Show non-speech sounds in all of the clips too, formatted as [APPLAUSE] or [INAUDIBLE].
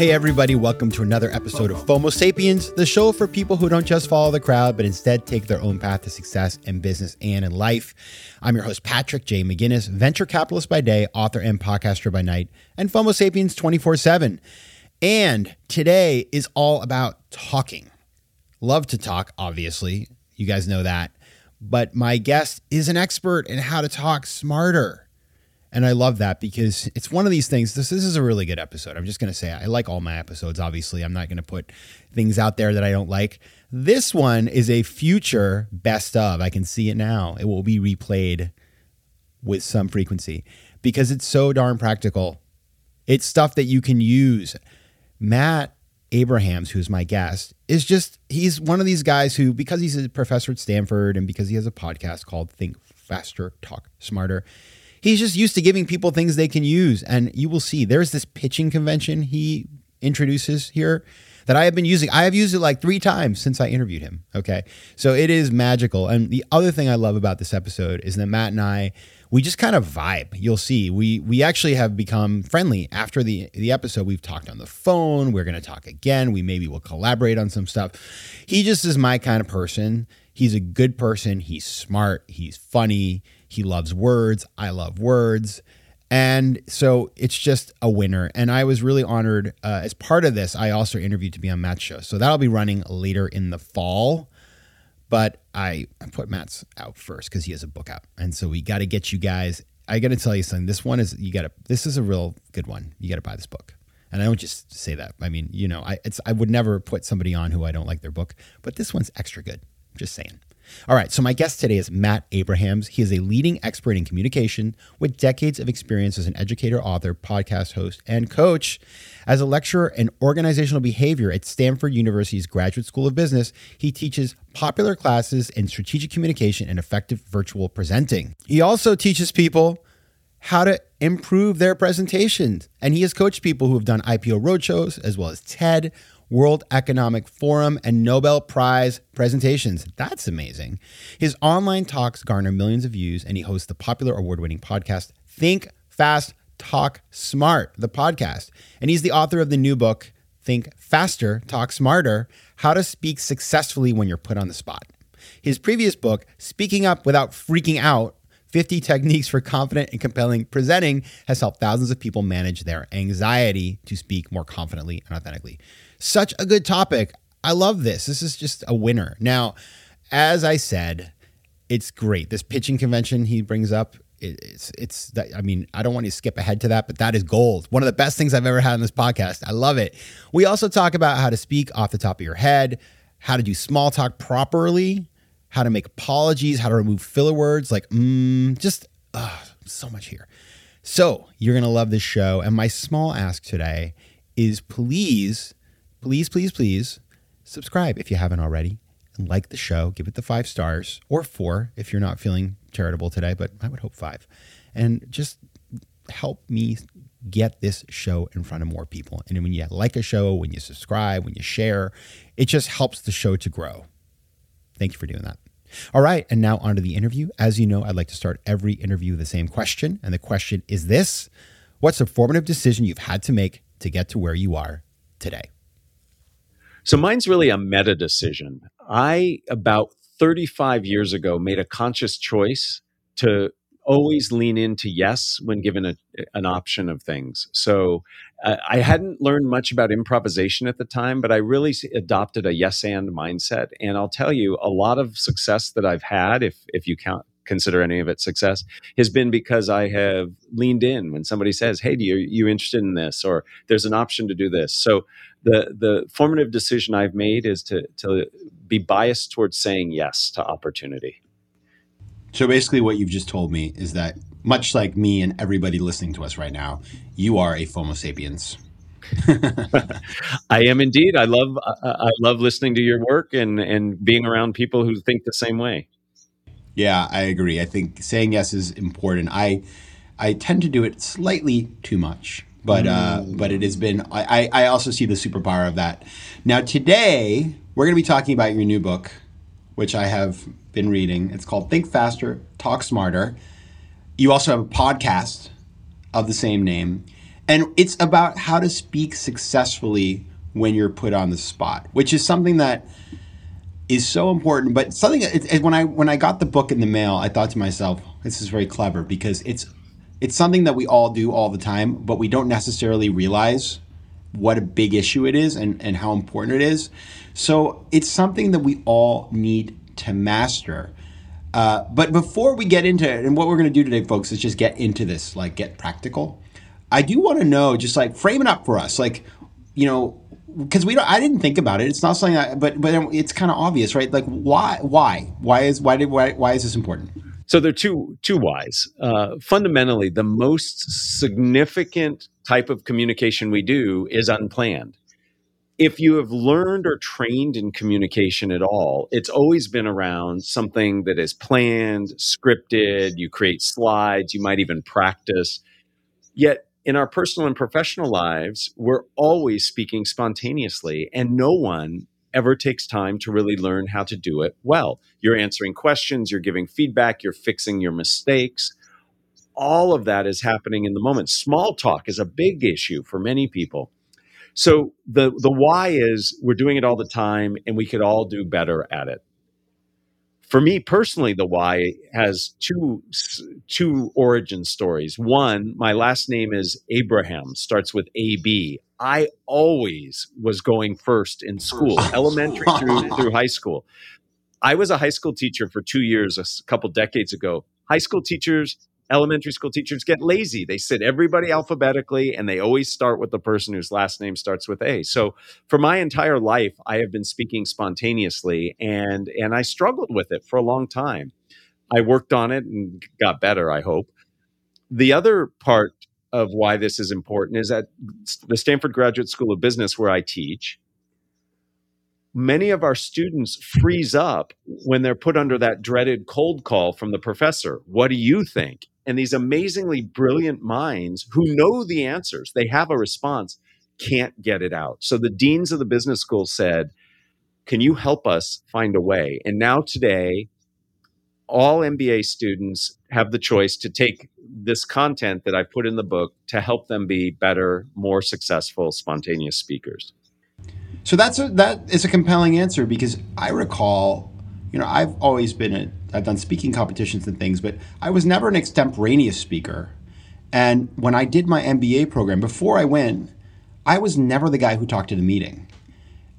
Hey, everybody, welcome to another episode of FOMO Sapiens, the show for people who don't just follow the crowd, but instead take their own path to success in business and in life. I'm your host, Patrick J. McGinnis, venture capitalist by day, author and podcaster by night, and FOMO Sapiens 24 7. And today is all about talking. Love to talk, obviously. You guys know that. But my guest is an expert in how to talk smarter. And I love that because it's one of these things. This, this is a really good episode. I'm just going to say I like all my episodes, obviously. I'm not going to put things out there that I don't like. This one is a future best of. I can see it now. It will be replayed with some frequency because it's so darn practical. It's stuff that you can use. Matt Abrahams, who's my guest, is just, he's one of these guys who, because he's a professor at Stanford and because he has a podcast called Think Faster, Talk Smarter, he's just used to giving people things they can use. And you will see there's this pitching convention he introduces here that I have been using. I have used it like three times since I interviewed him. Okay. So it is magical. And the other thing I love about this episode is that Matt and I, we just kind of vibe. You'll see. We we actually have become friendly after the the episode. We've talked on the phone. We're going to talk again. We maybe will collaborate on some stuff. He just is my kind of person. He's a good person. He's smart. He's funny. He loves words. I love words. And so it's just a winner. And I was really honored. Uh, as part of this, I also interviewed to be on Matt's show. So that'll be running later in the fall. But I, I put Matt's out first because he has a book out. And so we got to get you guys. I got to tell you something. This one is, you got to, this is a real good one. You got to buy this book. And I don't just say that. I mean, you know, I, I would never put somebody on who I don't like their book, but this one's extra good. Just saying. All right, so my guest today is Matt Abrahams. He is a leading expert in communication with decades of experience as an educator, author, podcast host, and coach. As a lecturer in organizational behavior at Stanford University's Graduate School of Business, he teaches popular classes in strategic communication and effective virtual presenting. He also teaches people how to improve their presentations, and he has coached people who have done IPO roadshows as well as TED, World Economic Forum, and Nobel Prize presentations. That's amazing. His online talks garner millions of views, and he hosts the popular award winning podcast, Think Fast, Talk Smart, the podcast. And he's the author of the new book, Think Faster, Talk Smarter How to Speak Successfully When You're Put on the Spot. His previous book, Speaking Up Without Freaking Out, 50 Techniques for Confident and Compelling Presenting, has helped thousands of people manage their anxiety to speak more confidently and authentically. Such a good topic. I love this. This is just a winner. Now, as I said, it's great. This pitching convention he brings up, it's it's I mean, I don't want to skip ahead to that, but that is gold. One of the best things I've ever had on this podcast. I love it. We also talk about how to speak off the top of your head, how to do small talk properly, how to make apologies, how to remove filler words like mm, just uh, so much here. So, you're to love this show and my small ask today is please please, please, please subscribe if you haven't already and like the show. Give it the five stars or four if you're not feeling charitable today, but I would hope five. And just help me get this show in front of more people. And when you like a show, when you subscribe, when you share, it just helps the show to grow. Thank you for doing that. All right, and now on to the interview. As you know, I'd like to start every interview with the same question. And the question is this What's a formative decision you've had to make to get to where you are today? So mine's really a meta decision. I, about 35 years ago, made a conscious choice to always lean into yes when given a, an option of things. So uh, I hadn't learned much about improvisation at the time, but I really adopted a yes and mindset. And I'll tell you, a lot of success that I've had, if if you count consider any of it success, has been because I have leaned in when somebody says, "Hey, do you you interested in this?" or "There's an option to do this." So the the formative decision I've made is to to be biased towards saying yes to opportunity. So basically, what you've just told me is that, much like me and everybody listening to us right now, you are a FOMO sapiens. [LAUGHS] I am indeed. I love I love listening to your work and and being around people who think the same way. Yeah, I agree. I think saying yes is important. I I tend to do it slightly too much, but uh, mm. but it has been. I I also see the superpower of that. Now today we're going to be talking about your new book, which I have been reading. It's called Think Faster, Talk Smarter. You also have a podcast of the same name, and it's about how to speak successfully when you're put on the spot, which is something that is so important. But something it, it, when I when I got the book in the mail, I thought to myself, this is very clever because it's it's something that we all do all the time, but we don't necessarily realize what a big issue it is and, and how important it is. So it's something that we all need to master. Uh, but before we get into it, and what we're going to do today, folks, is just get into this, like get practical. I do want to know, just like frame it up for us, like you know, because we don't. I didn't think about it. It's not something, I, but but it's kind of obvious, right? Like why why why is why did why why is this important? So there are two two whys. Uh, fundamentally, the most significant type of communication we do is unplanned if you have learned or trained in communication at all, it's always been around something that is planned, scripted, you create slides, you might even practice. Yet in our personal and professional lives, we're always speaking spontaneously, and no one ever takes time to really learn how to do it well. You're answering questions, you're giving feedback, you're fixing your mistakes. All of that is happening in the moment. Small talk is a big issue for many people. So the the why is we're doing it all the time and we could all do better at it. For me personally, the why has two two origin stories. One, my last name is Abrahams, starts with AB. I always was going first in school, elementary through [LAUGHS] through high school. I was a high school teacher for two years, a couple decades ago. High school teachers elementary school teachers get lazy. They sit everybody alphabetically and they always start with the person whose last name starts with A. So for my entire life, I have been speaking spontaneously and and I struggled with it for a long time. I worked on it and got better, I hope. The other part of why this is important is that the Stanford Graduate School of Business where I teach, many of our students freeze up when they're put under that dreaded cold call from the professor. What do you think? and these amazingly brilliant minds who know the answers, they have a response, can't get it out. So the deans of the business school said, Can you help us find a way? And now, today, all MBA students have the choice to take this content that I put in the book to help them be better, more successful, spontaneous speakers. So that's a, that is a compelling answer because I recall, you know, I've always been a I've done speaking competitions and things, but I was never an extemporaneous speaker. And when I did my MBA program, before I went, I was never the guy who talked at the meeting.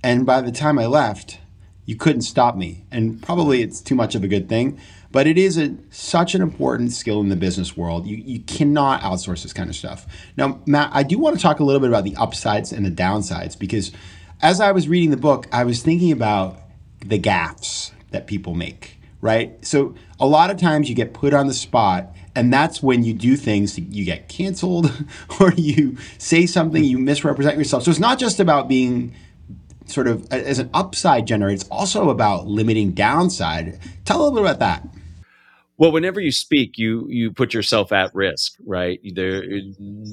And by the time I left, you couldn't stop me. And probably it's too much of a good thing, but it is a, such an important skill in the business world. You, you cannot outsource this kind of stuff. Now, Matt, I do want to talk a little bit about the upsides and the downsides because as I was reading the book, I was thinking about the gaffes that people make right? So a lot of times you get put on the spot and that's when you do things you get canceled [LAUGHS] or you say something you misrepresent yourself so it's not just about being sort of as an upside generator it's also about limiting downside tell a little bit about that well whenever you speak you you put yourself at risk right there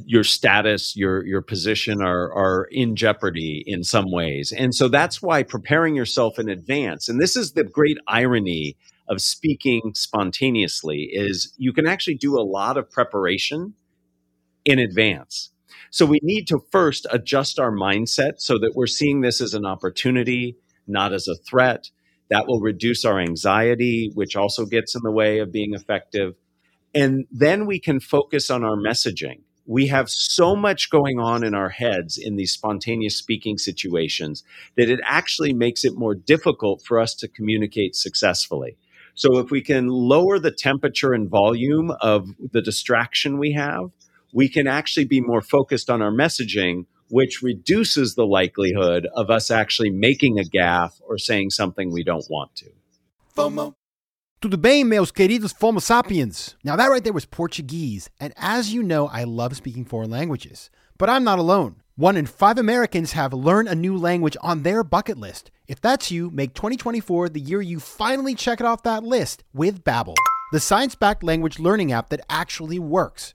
your status your your position are are in jeopardy in some ways and so that's why preparing yourself in advance and this is the great irony of speaking spontaneously is you can actually do a lot of preparation in advance. So we need to first adjust our mindset so that we're seeing this as an opportunity, not as a threat. That will reduce our anxiety, which also gets in the way of being effective. And then we can focus on our messaging. We have so much going on in our heads in these spontaneous speaking situations that it actually makes it more difficult for us to communicate successfully. So, if we can lower the temperature and volume of the distraction we have, we can actually be more focused on our messaging, which reduces the likelihood of us actually making a gaffe or saying something we don't want to. FOMO. Tudo bem, meus queridos Fomo sapiens? Now, that right there was Portuguese. And as you know, I love speaking foreign languages. But I'm not alone. One in five Americans have learned a new language on their bucket list. If that's you, make 2024 the year you finally check it off that list with Babbel, the science-backed language learning app that actually works.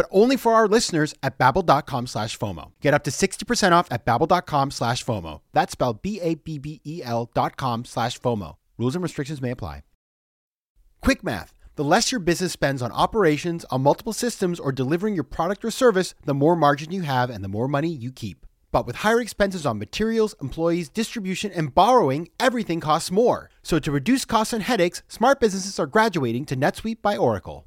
but only for our listeners at babbel.com slash FOMO. Get up to 60% off at babbel.com slash FOMO. That's spelled B-A-B-B-E-L dot com slash FOMO. Rules and restrictions may apply. Quick math. The less your business spends on operations, on multiple systems, or delivering your product or service, the more margin you have and the more money you keep. But with higher expenses on materials, employees, distribution, and borrowing, everything costs more. So to reduce costs and headaches, smart businesses are graduating to NetSuite by Oracle.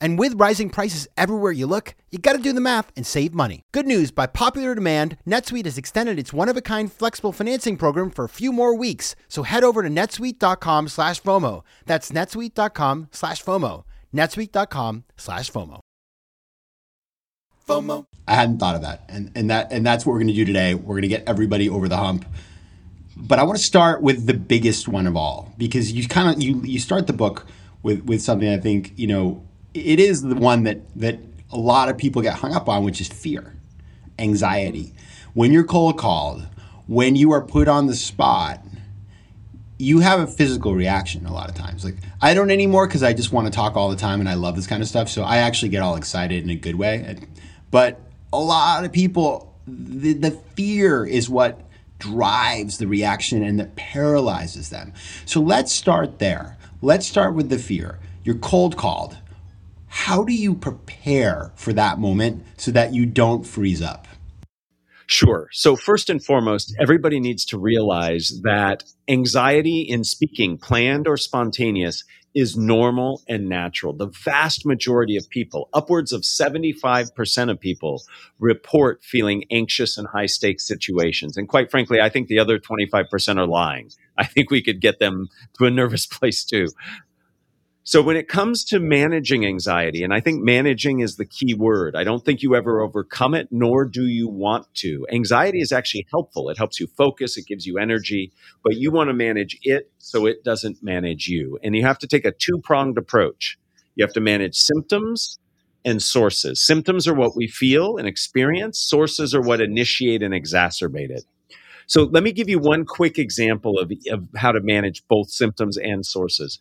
And with rising prices everywhere you look, you gotta do the math and save money. Good news, by popular demand, NetSuite has extended its one-of-a-kind flexible financing program for a few more weeks. So head over to netsuite.com slash FOMO. That's netsuite.com slash FOMO. netsuite.com slash FOMO. FOMO. I hadn't thought of that, and and that and that's what we're to do today. We're to get everybody over the hump. But I want to start with the biggest one of all because you kind of you you start the book with with something I think you know it is the one that that a lot of people get hung up on, which is fear, anxiety. When you're cold called, when you are put on the spot, you have a physical reaction a lot of times. Like I don't anymore because I just want to talk all the time and I love this kind of stuff. So I actually get all excited in a good way. But a lot of people, the, the fear is what drives the reaction and that paralyzes them. So let's start there. Let's start with the fear. You're cold called. How do you prepare for that moment so that you don't freeze up? Sure. So, first and foremost, everybody needs to realize that anxiety in speaking, planned or spontaneous, is normal and natural. The vast majority of people, upwards of 75% of people, report feeling anxious in high stakes situations. And quite frankly, I think the other 25% are lying. I think we could get them to a nervous [LAUGHS] place too. So when it comes to managing anxiety, and I think managing is the key word, I don't think you ever overcome it, nor do you want to. Anxiety is actually helpful. It helps you focus, it gives you energy, but you want to manage it so it doesn't manage you. And you have to take a two pronged approach. You have to manage symptoms and sources. Symptoms are what we feel and experience, sources are what initiate and exacerbate it. So let me give you one quick example of, of how to manage both symptoms and sources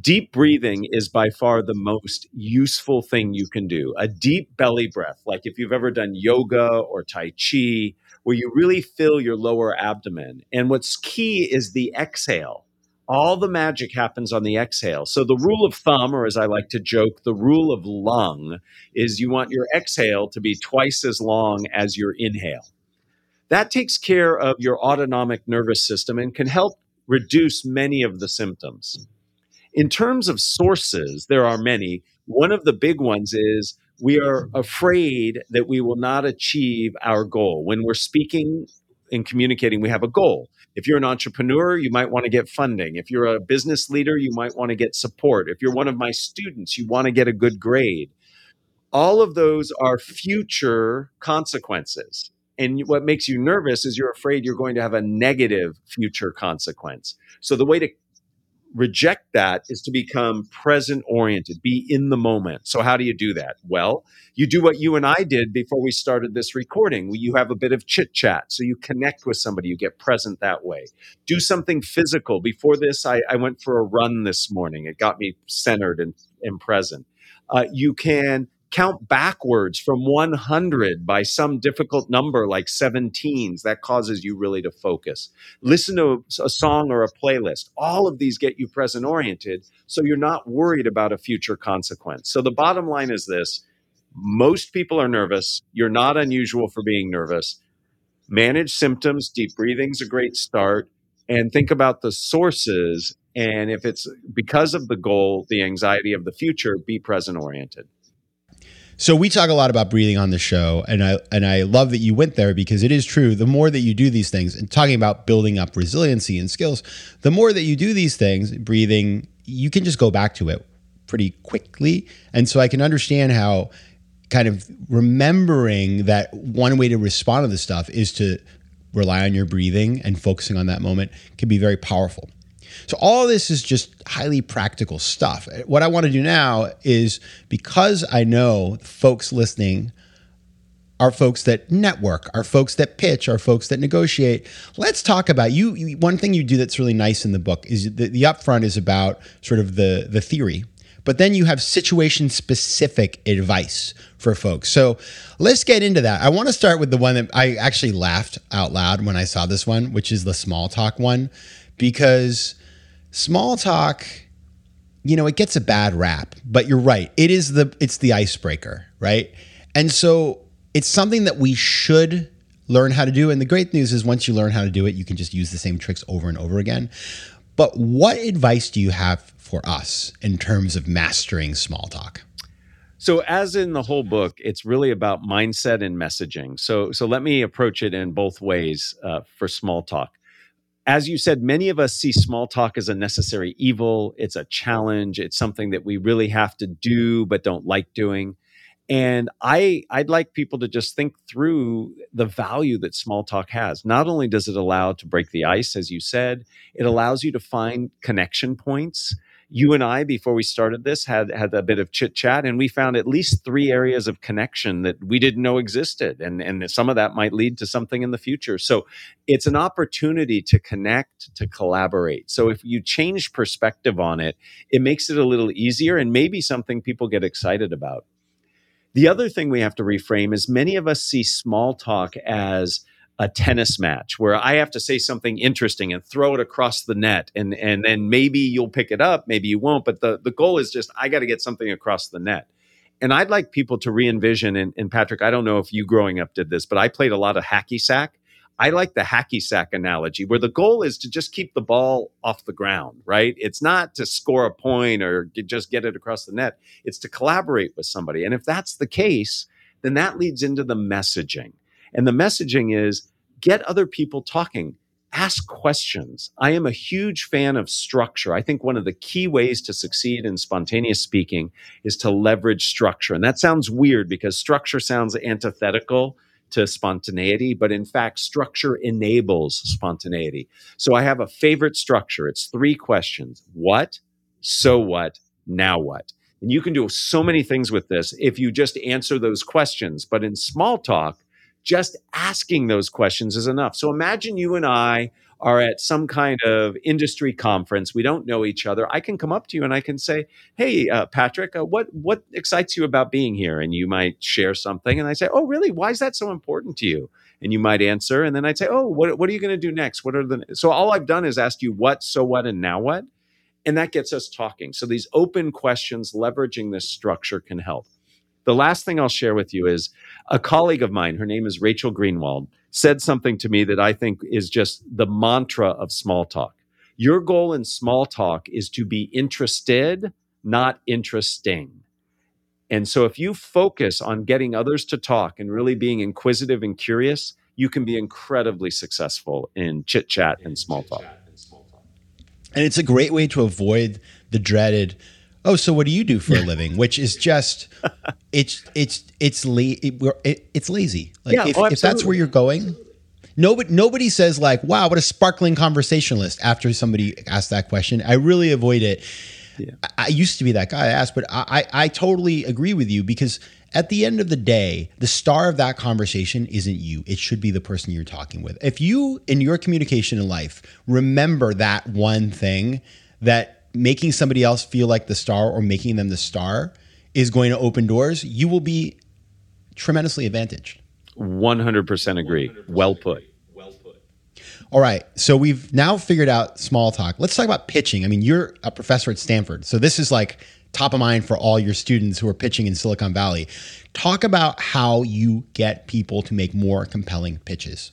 deep breathing is by far the most useful thing you can do. A deep belly breath, like if you've ever done yoga or Tai Chi, where you really fill your lower abdomen. And what's key is the exhale. All the magic happens on the exhale. So, the rule of thumb, or as I like to joke, the rule of lung, is you want your exhale to be twice as long as your inhale. That takes care of your autonomic nervous system and can help reduce many of the symptoms. In terms of sources, there are many. One of the big ones is we are afraid that we will not achieve our goal. When we're speaking and communicating, we have a goal. If you're an entrepreneur, you might want to get funding. If you're a business leader, you might want to get support. If you're one of my students, you want to get a good grade. all of those are future consequences. And what makes you nervous is you're afraid you're going to have a negative future consequence. So the way to reject that is to become present oriented, be in the moment. So, how do you do that? Well, you do what you and I did before we started this recording. You have a bit of chit chat. So, you connect with somebody, you get present that way. Do something physical. Before this, I, I went for a run this morning, it got me centered and, and present. Uh, you can count backwards from 100 by some difficult number like 17s that causes you really to focus. Listen to a song or a playlist. All of these get you present oriented so you're not worried about a future consequence. So the bottom line is this. Most people are nervous. You're not unusual for being nervous. Manage symptoms. Deep breathing's a great start. And think about the sources. And if it's because of the goal the anxiety of the future be present oriented so we talk a lot about breathing on the show, and I and I love that you went there because it is true. The more that you do these things, and talking about building up resiliency and skills, the more that you do these things, breathing, you can just go back to it pretty quickly. And so I can understand how kind of remembering that one way to respond to this stuff is to rely on your breathing and focusing on that moment can be very powerful. So all this is just highly practical stuff. What I want to do now is because I know folks listening are folks that network, are folks that pitch, are folks that negotiate. Let's talk about you. One thing you do that's really nice in the book is the, the upfront is about sort of the the theory, but then you have situation specific advice for folks. So let's get into that. I want to start with the one that I actually laughed out loud when I saw this one, which is the small talk one, because small talk you know it gets a bad rap but you're right. It is the it's the icebreaker right? And so it's something that we should learn how to do. And the great news is once you learn how to do it you can just use the same tricks over and over again. But what advice do you have for us in terms of mastering small talk? So as in the whole book it's really about mindset and messaging. So so let me approach it in both ways uh, for small talk as you said, many of us see small talk as a necessary evil. It's a challenge. It's something that we really have to do, but don't like doing. And I, I'd like people to just think through the value that small talk has. Not only does it allow to break the ice, as you said, it allows you to find connection points you and I, before we started this, had had a bit of chit chat, and we found at least three areas of connection that we didn't know existed, and and some of that might lead to something in the future. So it's an opportunity to connect, to collaborate. So if you change perspective on it, it makes it a little easier, and maybe something people get excited about. The other thing we have to reframe is many of us see small talk as a tennis match where I have to say something interesting and throw it across the net and and then maybe you'll pick it up, maybe you won't, but the the goal is just I got to get something across the net. And I'd like people to re-envision and, and Patrick, I don't know if you growing up did this, but I played a lot of hacky sack. I like the hacky sack analogy where the goal is to just keep the ball off the ground, right? It's not to score a point or just get it across the net. It's to collaborate with somebody. And if that's the case, then that leads into the messaging and the messaging is get other people talking. Ask questions. I am a huge fan of structure. I think one of the key ways to succeed in spontaneous speaking is to leverage structure. And that sounds weird because structure sounds antithetical to spontaneity, but in fact, structure enables spontaneity. So I have a favorite structure. It's three questions What? So what? Now what? And you can do so many things with this if you just answer those questions. But in small talk, just asking those questions is enough. So imagine you and I are at some kind of industry conference. We don't know each other. I can come up to you and I can say, "Hey, uh, Patrick, uh, what what excites you about being here?" And you might share something, and I say, "Oh, really? Why is that so important to you?" And you might answer, and then I'd say, "Oh, what what are you going to do next? What are the?" So all I've done is ask you what, so what, and now what, and that gets us talking. So these open questions, leveraging this structure, can help. The last thing I'll share with you is a colleague of mine, her name is Rachel Greenwald, said something to me that I think is just the mantra of small talk. Your goal in small talk is to be interested, not interesting. And so if you focus on getting others to talk and really being inquisitive and curious, you can be incredibly successful in chit chat and small talk. And it's a great way to avoid the dreaded oh, so what do you do for a living? Which is just, it's it's it's la- it, it's lazy. Like Yeah, if, oh, if that's where you're going, nobody nobody says like, wow, what a sparkling conversationalist after somebody asks that question. I really avoid it. I, I used to be that guy I asked, but I, I I totally agree with you because at the end of the day, the star of that conversation isn't you. It should be the person you're talking with. If you in your communication in life remember that one thing that making somebody else feel like the star or making them the star is going to open doors, you will be tremendously advantaged. 100% agree. Well put. Well put. All right. So we've now figured out small talk. Let's talk about pitching. I mean, you're a professor at Stanford. So this is like top of mind for all your students who are pitching in Silicon Valley. Talk about how you get people to make more compelling pitches.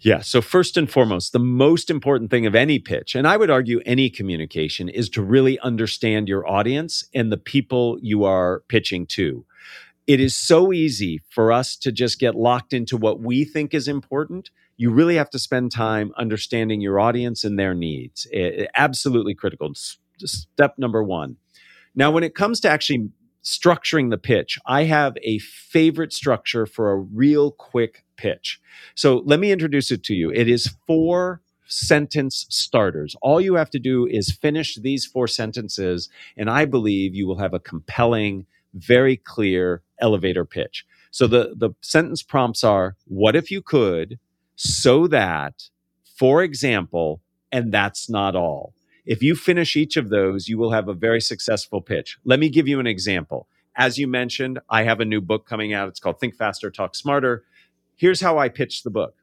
Yeah. So, first and foremost, the most important thing of any pitch, and I would argue any communication, is to really understand your audience and the people you are pitching to. It is so easy for us to just get locked into what we think is important. You really have to spend time understanding your audience and their needs. Eh, absolutely critical. Step number one. Now, when it comes to actually structuring the pitch, I have a favorite structure for a real quick pitch. So let me introduce it to you. It is four sentence starters. All you have to do is finish these four sentences, and I believe you will have a compelling, very clear elevator pitch. So the, the sentence prompts are What if you could, so that, for example, and that's not all. If you finish each of those, you will have a very successful pitch. Let me give you an example. As you mentioned, I have a new book coming out. It's called Think Faster, Talk Smarter. Here's how I pitched the book.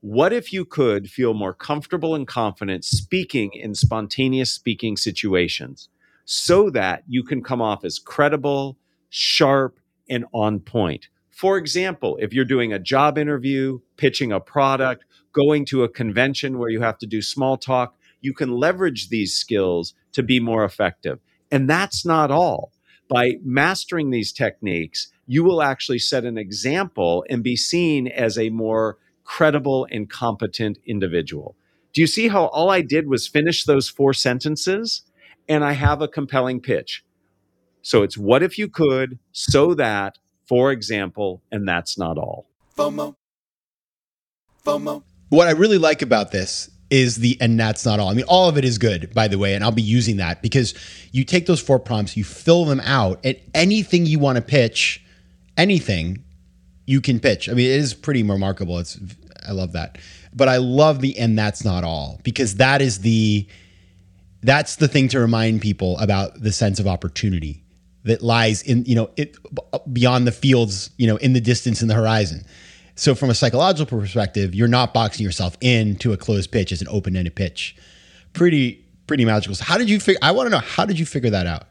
What if you could feel more comfortable and confident speaking in spontaneous speaking situations so that you can come off as credible, sharp, and on point? For example, if you're doing a job interview, pitching a product, going to a convention where you have to do small talk, you can leverage these skills to be more effective. And that's not all. By mastering these techniques, you will actually set an example and be seen as a more credible and competent individual. Do you see how all I did was finish those four sentences and I have a compelling pitch? So it's what if you could, so that, for example, and that's not all. FOMO. FOMO. What I really like about this is the, and that's not all. I mean, all of it is good, by the way, and I'll be using that because you take those four prompts, you fill them out, and anything you want to pitch, anything you can pitch. I mean, it is pretty remarkable. It's, I love that. But I love the, and that's not all because that is the, that's the thing to remind people about the sense of opportunity that lies in you know it beyond the fields you know in the distance in the horizon so from a psychological perspective you're not boxing yourself into a closed pitch as an open-ended pitch pretty pretty magical so how did you figure i want to know how did you figure that out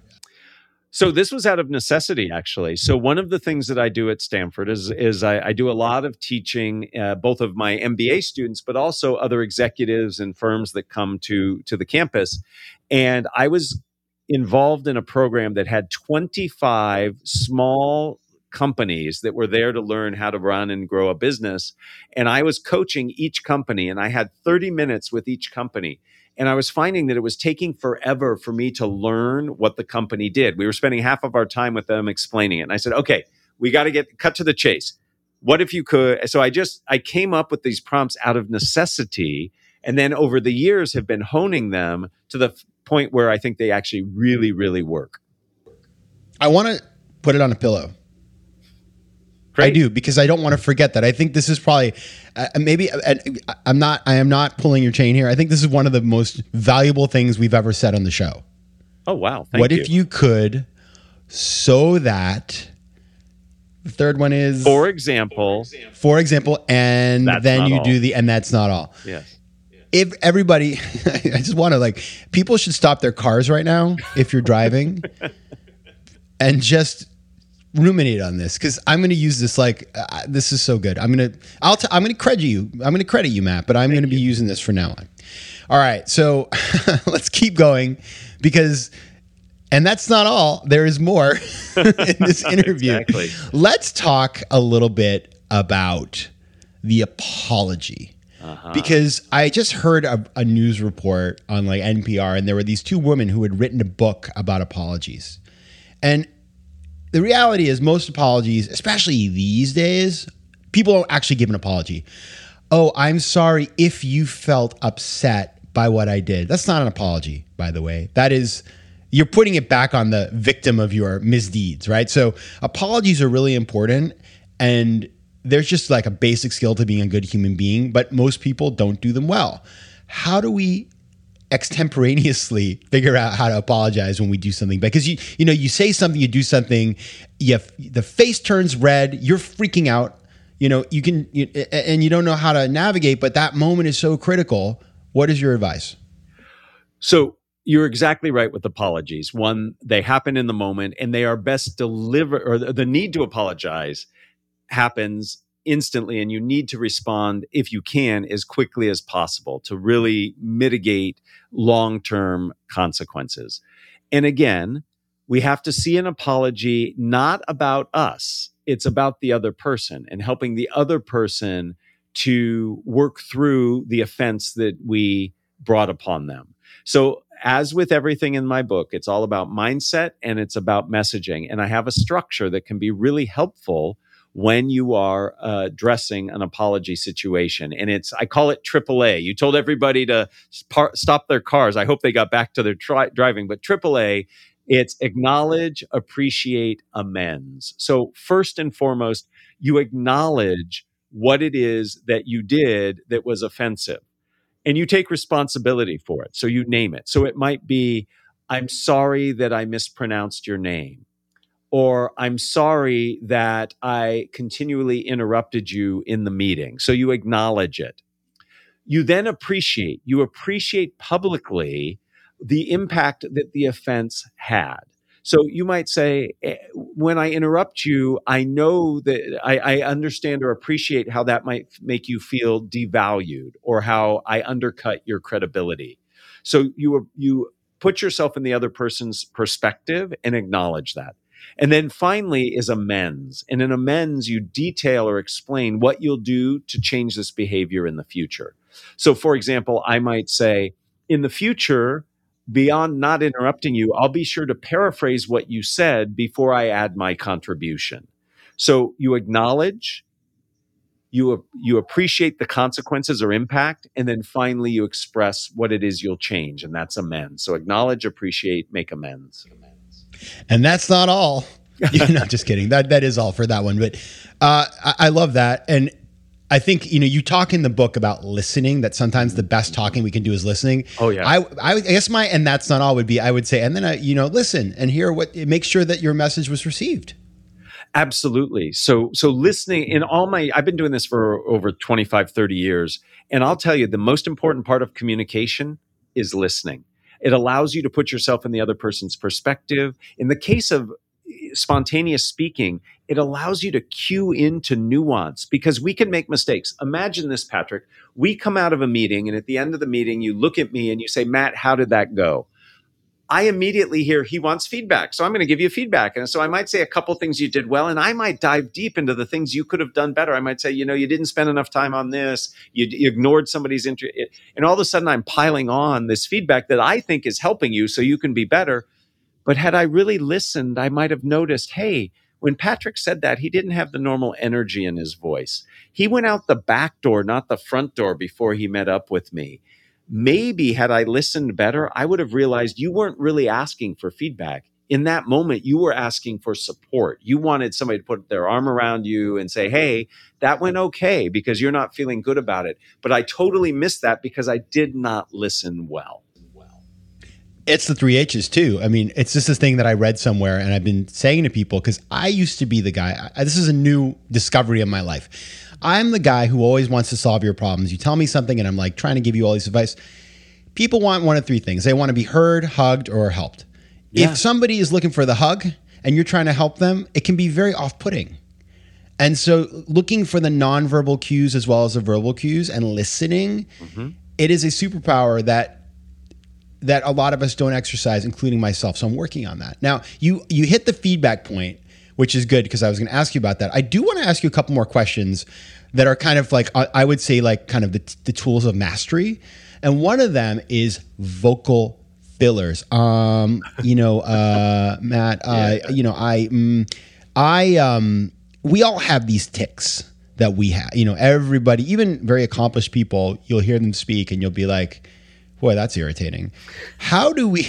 So this was out of necessity, actually. So one of the things that I do at Stanford is is I, I do a lot of teaching, uh, both of my MBA students, but also other executives and firms that come to to the campus. And I was involved in a program that had 25 small companies that were there to learn how to run and grow a business. And I was coaching each company, and I had 30 minutes with each company. And I was finding that it was taking forever for me to learn what the company did. We were spending half of our time with them explaining it. And I said, okay, we got to get cut to the chase. What if you could? So I just, I came up with these prompts out of necessity. And then over the years have been honing them to the point where I think they actually really, really work. i want to put it on a pillow I do because I don't want to forget that. I think this is probably uh, maybe uh, uh, I'm not I am not pulling your chain here. I think this is one of the most valuable things we've ever said on the show. Oh, wow. Thank what if you could so that the third one is For example, for example and then you all. do the and that's not all. yes. If everybody [LAUGHS] I just want to like people should stop their cars right now if you're driving [LAUGHS] and just ruminate on this because I'm going to use this like uh, this is so good. I'm going to I'll t- I'm going to credit you. I'm going to credit you, Matt, but I'm going to be using this from now on. All right, so [LAUGHS] let's keep going because and that's not all. There is more [LAUGHS] in this [LAUGHS] interview. Exactly. Let's talk a little bit about the apology. Because I just heard a, a news report on like NPR, and there were these two women who had written a book about apologies. And the reality is, most apologies, especially these days, people don't actually give an apology. Oh, I'm sorry if you felt upset by what I did. That's not an apology, by the way. That is, you're putting it back on the victim of your misdeeds, right? So apologies are really important. And there's just like a basic skill to being a good human being, but most people don't do them well. How do we extemporaneously figure out how to apologize when we do something because you you know you say something you do something you the face turns red you're freaking out you know you can you, and you don't know how to navigate but that moment is so critical. What is your advice? So you're exactly right with apologies. One they happen in the moment and they are best delivered or the need to apologize happens instantly and you need to respond if you can as quickly as possible to really mitigate long-term consequences and again we have to see an apology not about us it's about the other person and helping the other person to work through the offense that we brought upon them so as with everything in my book, it's all about mindset and it's about messaging. And I have a structure that can be really helpful when you are uh, addressing an apology situation. And it's, I call it AAA. You told everybody to par- stop their cars. I hope they got back to their tri- driving, but AAA, it's acknowledge, appreciate, amends. So, first and foremost, you acknowledge what it is that you did that was offensive and you take responsibility for it. So, you name it. So, it might be, I'm sorry that I mispronounced your name or I'm sorry that I continually interrupted you in the meeting. So you acknowledge it. You then appreciate, you appreciate publicly the impact that the offense had. So you might say, eh, when I interrupt you, I know that I, I, understand or appreciate how that might make you feel devalued or how I undercut your credibility. So you you put yourself in the other person's perspective and acknowledge that. And then finally is amends. And in amends, you detail or explain what you'll do to change this behavior in the future. So, for example, I might say, in the future, beyond not interrupting you, I'll be sure to paraphrase what you said before I add my contribution. So you acknowledge, you, you appreciate the consequences or impact, and then finally you express what it is you'll change, and that's amends. So acknowledge, appreciate, make amends. And that's not all. [LAUGHS] you know, just kidding. That that is all for that one. But uh, I, I love that, and I think you know you talk in the book about listening. That sometimes the best talking we can do is listening. Oh yeah. I I guess my and that's not all would be. I would say, and then I, you know listen and hear what make sure that your message was received. Absolutely. So so listening in all my I've been doing this for over 25 30 years and I'll tell you the most important part of communication is listening. It allows you to put yourself in the other person's perspective. In the case of eh, spontaneous speaking, it allows you to cue into nuance because we can make mistakes. Imagine this, Patrick. We come out of a meeting, and at the end of the meeting, you look at me and you say, Matt, how did that go? I immediately hear he wants feedback. So I'm going to give you feedback. And so I might say a couple things you did well, and I might dive deep into the things you could have done better. I might say, you know, you didn't spend enough time on this. You, you ignored somebody's interest. And all of a sudden I'm piling on this feedback that I think is helping you so you can be better. But had I really listened, I might have noticed, hey, when Patrick said that, he didn't have the normal energy in his voice. He went out the back door, not the front door, before he met up with me maybe had I listened better, I would have realized you weren't really asking for feedback. In that moment, you were asking for support. You wanted somebody to put their arm around you and say, Hey, that went okay because you're not feeling good about it. But I totally missed that because I did not listen well. It's the three H's too. I mean, it's just this thing that I read somewhere and I've been saying to people because I used to be the guy. I, this is a new discovery of my life. I'm the guy who always wants to solve your problems. You tell me something, and I'm like trying to give you all these advice. People want one of three things they want to be heard, hugged, or helped. Yeah. If somebody is looking for the hug and you're trying to help them, it can be very off putting. And so, looking for the nonverbal cues as well as the verbal cues and listening, mm-hmm. it is a superpower that that a lot of us don't exercise, including myself. So I'm working on that. Now, you you hit the feedback point which is good because I was going to ask you about that. I do want to ask you a couple more questions that are kind of like I would say like kind of the, the tools of mastery, and one of them is vocal fillers. Um, you know, uh, Matt. Uh, you know, I, mm, I, um, we all have these ticks that we have. You know, everybody, even very accomplished people, you'll hear them speak, and you'll be like, "Boy, that's irritating." How do we?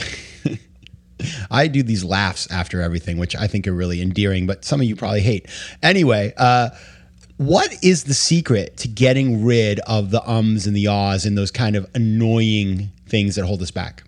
I do these laughs after everything, which I think are really endearing, but some of you probably hate. Anyway, uh, what is the secret to getting rid of the ums and the ahs and those kind of annoying things that hold us back?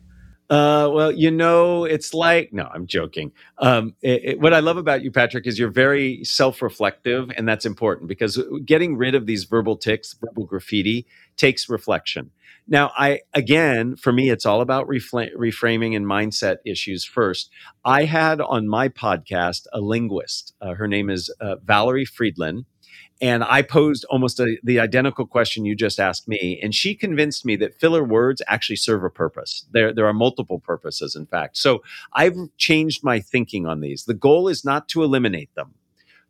Uh, well, you know, it's like no, I'm joking. Um, it, it, what I love about you, Patrick, is you're very self-reflective, and that's important because getting rid of these verbal tics, verbal graffiti, takes reflection. Now, I again, for me, it's all about reframing and mindset issues first. I had on my podcast a linguist. Uh, her name is uh, Valerie Fridland. And I posed almost a, the identical question you just asked me. And she convinced me that filler words actually serve a purpose. There, there are multiple purposes, in fact. So I've changed my thinking on these. The goal is not to eliminate them,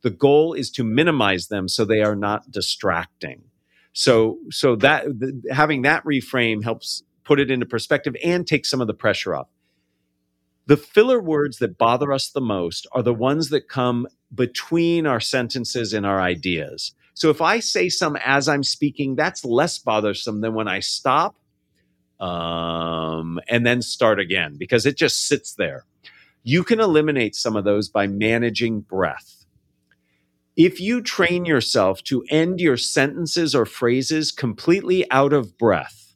the goal is to minimize them so they are not distracting. So, so that the, having that reframe helps put it into perspective and take some of the pressure off. The filler words that bother us the most are the ones that come between our sentences and our ideas. So if I say some as I'm speaking, that's less bothersome than when I stop um, and then start again because it just sits there. You can eliminate some of those by managing breath. If you train yourself to end your sentences or phrases completely out of breath,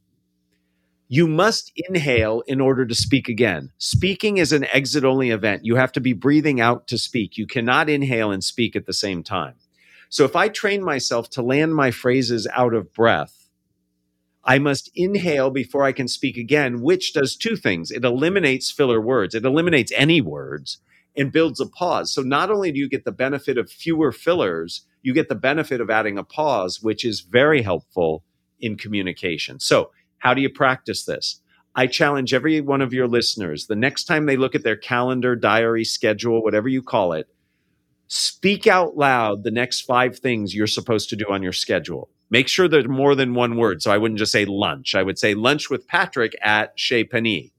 you must inhale in order to speak again. Speaking is an exit only event. You have to be breathing out to speak. You cannot inhale and speak at the same time. So if I train myself to land my phrases out of breath, I must inhale before I can speak again, which does two things. It eliminates filler words, it eliminates any words and builds a pause. So not only do you get the benefit of fewer fillers, you get the benefit of adding a pause, which is very helpful in communication. So how do you practice this? I challenge every one of your listeners the next time they look at their calendar, diary, schedule, whatever you call it, speak out loud the next five things you're supposed to do on your schedule. Make sure there's more than one word. So I wouldn't just say lunch. I would say lunch with Patrick at Chez Panisse.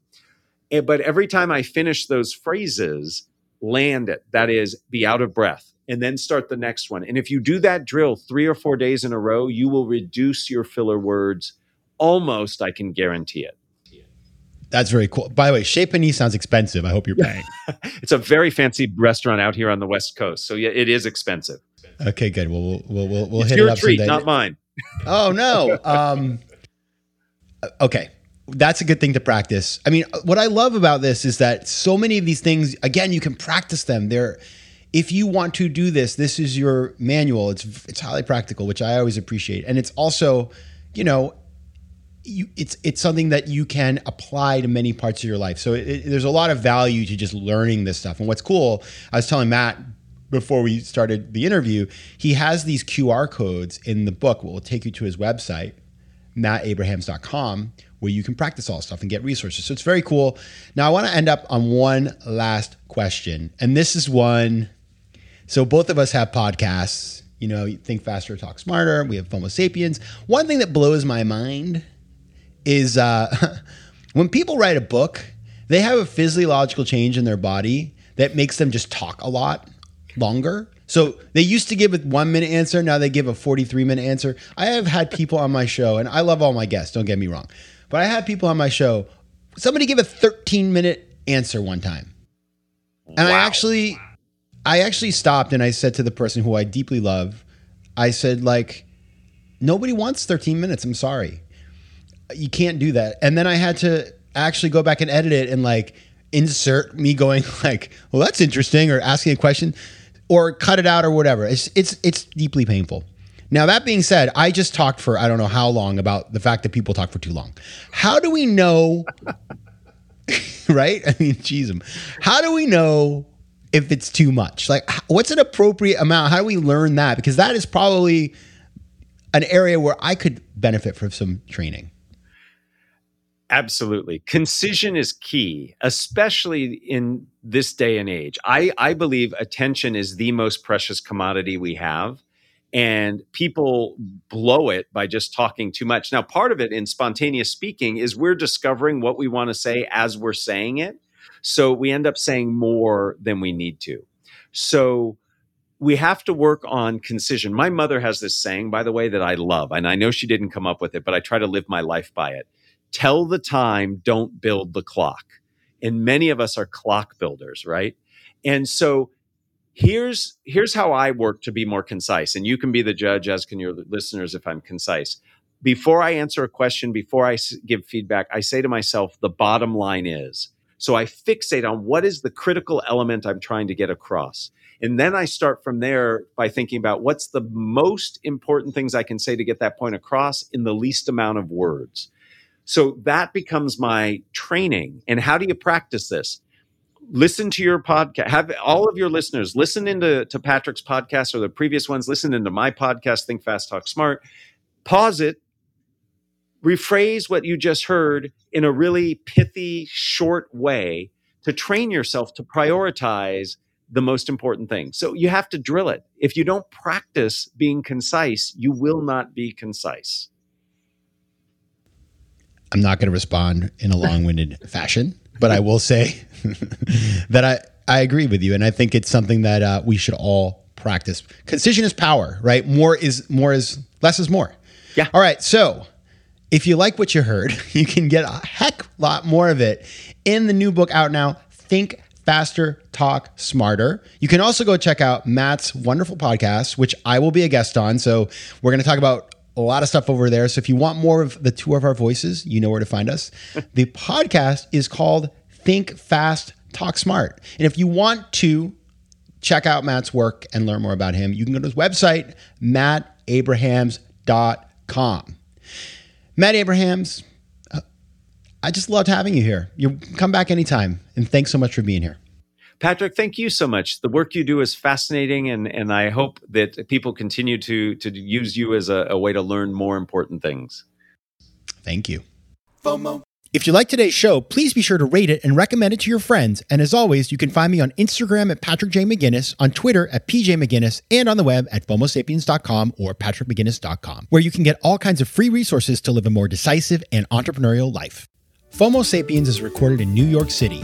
But every time I finish those phrases, land it. That is, be out of breath and then start the next one. And if you do that drill three or four days in a row, you will reduce your filler words almost I can guarantee it. That's very cool. By the way, Chez Panisse sounds expensive. I hope you're paying. [LAUGHS] it's a very fancy restaurant out here on the West Coast, so yeah, it is expensive. Okay, good. Well, we'll we'll we'll, it's hit your it up treat, someday. not mine. Oh no. [LAUGHS] Um, okay, that's a good thing to practice. I mean, what I love about this is that so many of these things, again, you can practice them. They're if you want to do this, this is your manual. It's it's highly practical, which I always appreciate, and it's also, you know, you, it's it's something that you can apply to many parts of your life. So it, it, there's a lot of value to just learning this stuff. And what's cool, I was telling Matt before we started the interview, he has these QR codes in the book. What will take you to his website, mattabrahams.com, where you can practice all stuff and get resources. So it's very cool. Now I want to end up on one last question, and this is one. So both of us have podcasts. You know, think faster, talk smarter. We have FOMO Sapiens. One thing that blows my mind is uh, [LAUGHS] when people write a book, they have a physiological change in their body that makes them just talk a lot longer. So they used to give a one minute answer, now they give a 43 minute answer. I have had people on my show, and I love all my guests, don't get me wrong, but I had people on my show, somebody give a 13 minute answer one time. And wow. I actually I actually stopped and I said to the person who I deeply love, I said like nobody wants 13 minutes. I'm sorry you can't do that. And then I had to actually go back and edit it and like insert me going [LAUGHS] like, well, that's interesting, or asking a question, or cut it out or whatever. It's it's it's deeply painful. Now that being said, I just talked for I don't know how long about the fact that people talk for too long. How do we know? [LAUGHS] right? I mean, jeez, um, how do we know if it's too much? Like, what's an appropriate amount? How do we learn that? Because that is probably an area where I could benefit from some training. Absolutely. Concision is key, especially in this day and age. I, I believe attention is the most precious commodity we have. And people blow it by just talking too much. Now, part of it in spontaneous speaking is we're discovering what we want to say as we're saying it. So we end up saying more than we need to. So we have to work on concision. My mother has this saying, by the way, that I love, and I know she didn't come up with it, but I try to live my life by it. Tell the time, don't build the clock. And many of us are clock builders, right? And so here's here's how I work to be more concise, and you can be the judge, as can your listeners, if I'm concise. Before I answer a question, before I give feedback, I say to myself, the bottom line is. So I fixate on what is the critical element I'm trying to get across. And then I start from there by thinking about what's the most important things I can say to get that point across in the least amount of words. So that becomes my training. And how do you practice this? Listen to your podcast. Have all of your listeners listen into to Patrick's podcast or the previous ones. Listen into my podcast, Think Fast, Talk Smart. Pause it. Rephrase what you just heard in a really pithy, short way to train yourself to prioritize the most important thing. So you have to drill it. If you don't practice being concise, you will not be concise. I'm not going to respond in a long-winded [LAUGHS] fashion, but I will say [LAUGHS] that I I agree with you, and I think it's something that uh, we should all practice. Concision is power, right? More is more is less is more. Yeah. All right. So if you like what you heard, [LAUGHS] you can get a heck lot more of it in the new book out now. Think faster, talk smarter. You can also go check out Matt's wonderful podcast, which I will be a guest on. So we're going to talk about a lot of stuff over there. So if you want more of the two of our voices, you know where to find us. [LAUGHS] the podcast is called Think Fast, Talk Smart. And if you want to check out Matt's work and learn more about him, you can go to his website, mattabrahams.com. Matt Abrahams, uh, I just loved having you here. You come back anytime. And thanks so much for being here. Patrick, thank you so much. The work you do is fascinating, and, and I hope that people continue to, to use you as a, a way to learn more important things. Thank you. FOMO. If you like today's show, please be sure to rate it and recommend it to your friends. And as always, you can find me on Instagram at Patrick J. McGinnis, on Twitter at PJ McGinnis, and on the web at FOMOSapiens.com or PatrickMcGinnis.com, where you can get all kinds of free resources to live a more decisive and entrepreneurial life. FOMO Sapiens is recorded in New York City.